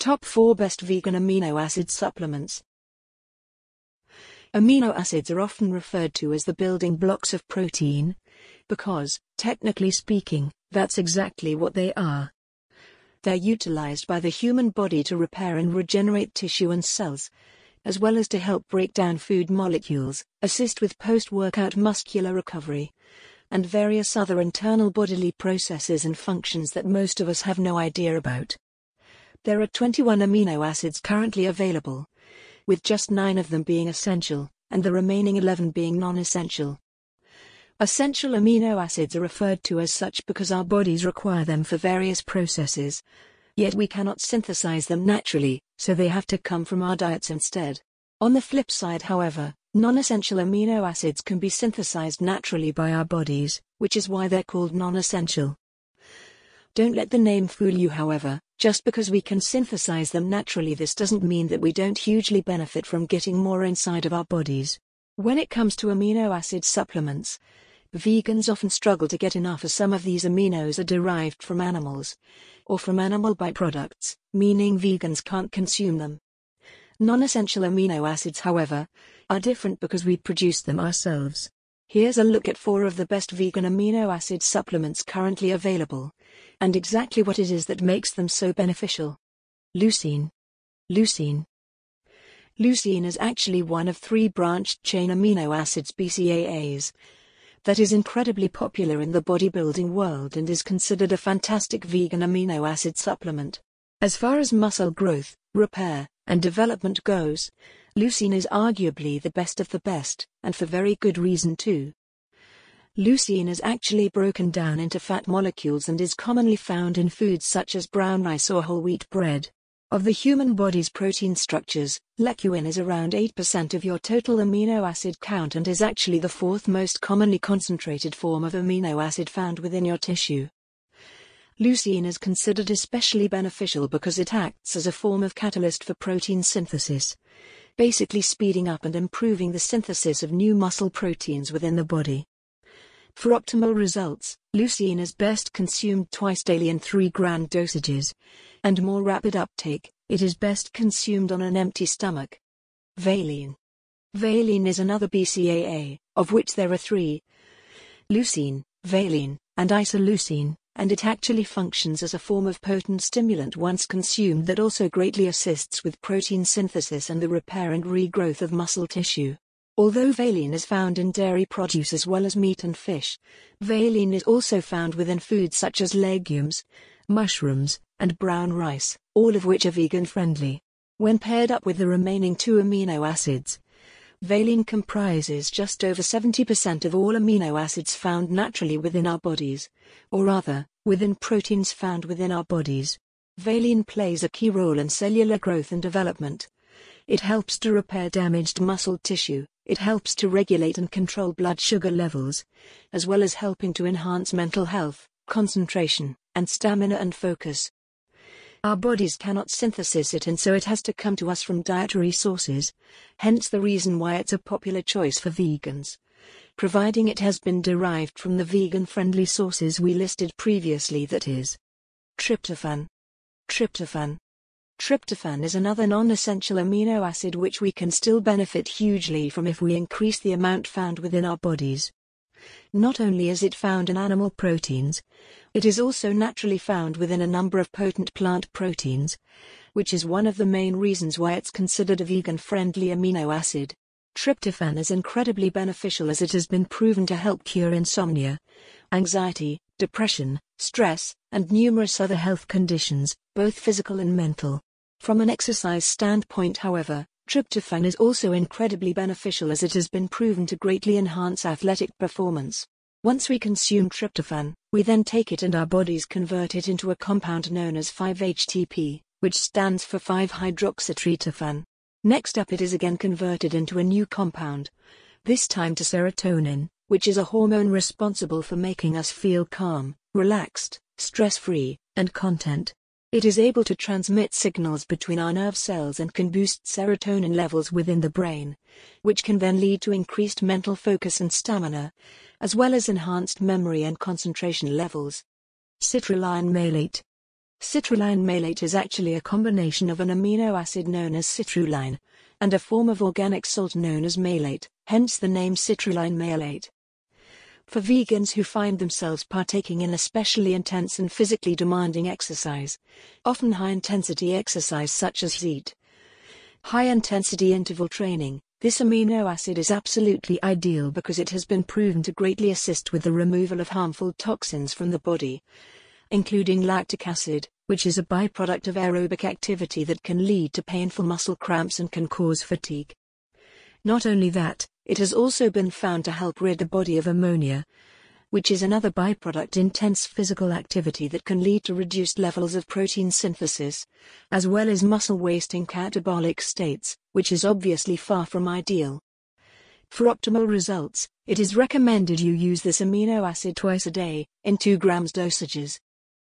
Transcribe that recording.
Top 4 Best Vegan Amino Acid Supplements Amino acids are often referred to as the building blocks of protein, because, technically speaking, that's exactly what they are. They're utilized by the human body to repair and regenerate tissue and cells, as well as to help break down food molecules, assist with post workout muscular recovery, and various other internal bodily processes and functions that most of us have no idea about. There are 21 amino acids currently available, with just 9 of them being essential, and the remaining 11 being non essential. Essential amino acids are referred to as such because our bodies require them for various processes. Yet we cannot synthesize them naturally, so they have to come from our diets instead. On the flip side, however, non essential amino acids can be synthesized naturally by our bodies, which is why they're called non essential. Don't let the name fool you, however, just because we can synthesize them naturally, this doesn't mean that we don't hugely benefit from getting more inside of our bodies. When it comes to amino acid supplements, vegans often struggle to get enough as some of these aminos are derived from animals or from animal byproducts, meaning vegans can't consume them. Non essential amino acids, however, are different because we produce them ourselves. Here's a look at four of the best vegan amino acid supplements currently available, and exactly what it is that makes them so beneficial. Leucine. Leucine. Leucine is actually one of three branched chain amino acids BCAAs that is incredibly popular in the bodybuilding world and is considered a fantastic vegan amino acid supplement. As far as muscle growth, repair, and development goes, Leucine is arguably the best of the best, and for very good reason too. Leucine is actually broken down into fat molecules and is commonly found in foods such as brown rice or whole wheat bread. Of the human body's protein structures, leucine is around 8% of your total amino acid count and is actually the fourth most commonly concentrated form of amino acid found within your tissue. Leucine is considered especially beneficial because it acts as a form of catalyst for protein synthesis, basically speeding up and improving the synthesis of new muscle proteins within the body. For optimal results, leucine is best consumed twice daily in 3 gram dosages, and more rapid uptake, it is best consumed on an empty stomach. Valine. Valine is another BCAA, of which there are three leucine, valine, and isoleucine and it actually functions as a form of potent stimulant once consumed that also greatly assists with protein synthesis and the repair and regrowth of muscle tissue. Although valine is found in dairy produce as well as meat and fish, valine is also found within foods such as legumes, mushrooms, and brown rice, all of which are vegan friendly. When paired up with the remaining two amino acids, Valine comprises just over 70% of all amino acids found naturally within our bodies, or rather, within proteins found within our bodies. Valine plays a key role in cellular growth and development. It helps to repair damaged muscle tissue, it helps to regulate and control blood sugar levels, as well as helping to enhance mental health, concentration, and stamina and focus. Our bodies cannot synthesize it and so it has to come to us from dietary sources, hence the reason why it's a popular choice for vegans. Providing it has been derived from the vegan friendly sources we listed previously, that is, tryptophan. Tryptophan. Tryptophan is another non essential amino acid which we can still benefit hugely from if we increase the amount found within our bodies. Not only is it found in animal proteins, it is also naturally found within a number of potent plant proteins, which is one of the main reasons why it's considered a vegan-friendly amino acid. Tryptophan is incredibly beneficial as it has been proven to help cure insomnia, anxiety, depression, stress, and numerous other health conditions, both physical and mental. From an exercise standpoint, however, Tryptophan is also incredibly beneficial as it has been proven to greatly enhance athletic performance. Once we consume tryptophan, we then take it and our bodies convert it into a compound known as 5-HTP, which stands for 5-hydroxytryptophan. Next up it is again converted into a new compound, this time to serotonin, which is a hormone responsible for making us feel calm, relaxed, stress-free, and content. It is able to transmit signals between our nerve cells and can boost serotonin levels within the brain, which can then lead to increased mental focus and stamina, as well as enhanced memory and concentration levels. Citrulline malate. Citrulline malate is actually a combination of an amino acid known as citrulline and a form of organic salt known as malate, hence the name citrulline malate. For vegans who find themselves partaking in especially intense and physically demanding exercise, often high intensity exercise such as HIIT, high intensity interval training, this amino acid is absolutely ideal because it has been proven to greatly assist with the removal of harmful toxins from the body, including lactic acid, which is a byproduct of aerobic activity that can lead to painful muscle cramps and can cause fatigue. Not only that, it has also been found to help rid the body of ammonia, which is another byproduct intense physical activity that can lead to reduced levels of protein synthesis, as well as muscle wasting catabolic states, which is obviously far from ideal. For optimal results, it is recommended you use this amino acid twice a day, in 2 grams dosages.